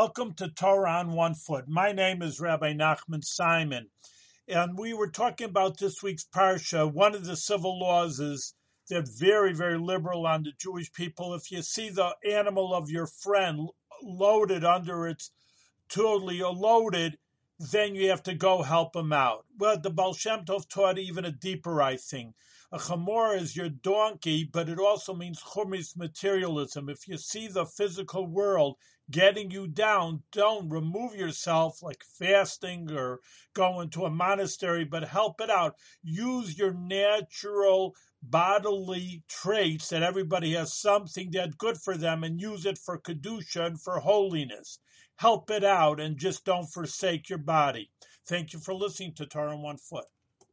Welcome to Torah on One Foot. My name is Rabbi Nachman Simon, and we were talking about this week's parsha. One of the civil laws is they're very, very liberal on the Jewish people. If you see the animal of your friend loaded under its totally loaded, then you have to go help him out. Well, the Baal Shem Tov taught even a deeper, I think. A chamor is your donkey, but it also means chumis materialism. If you see the physical world getting you down, don't remove yourself like fasting or going to a monastery, but help it out. Use your natural bodily traits that everybody has something that's good for them and use it for kedusha and for holiness. Help it out and just don't forsake your body. Thank you for listening to Torah on One Foot.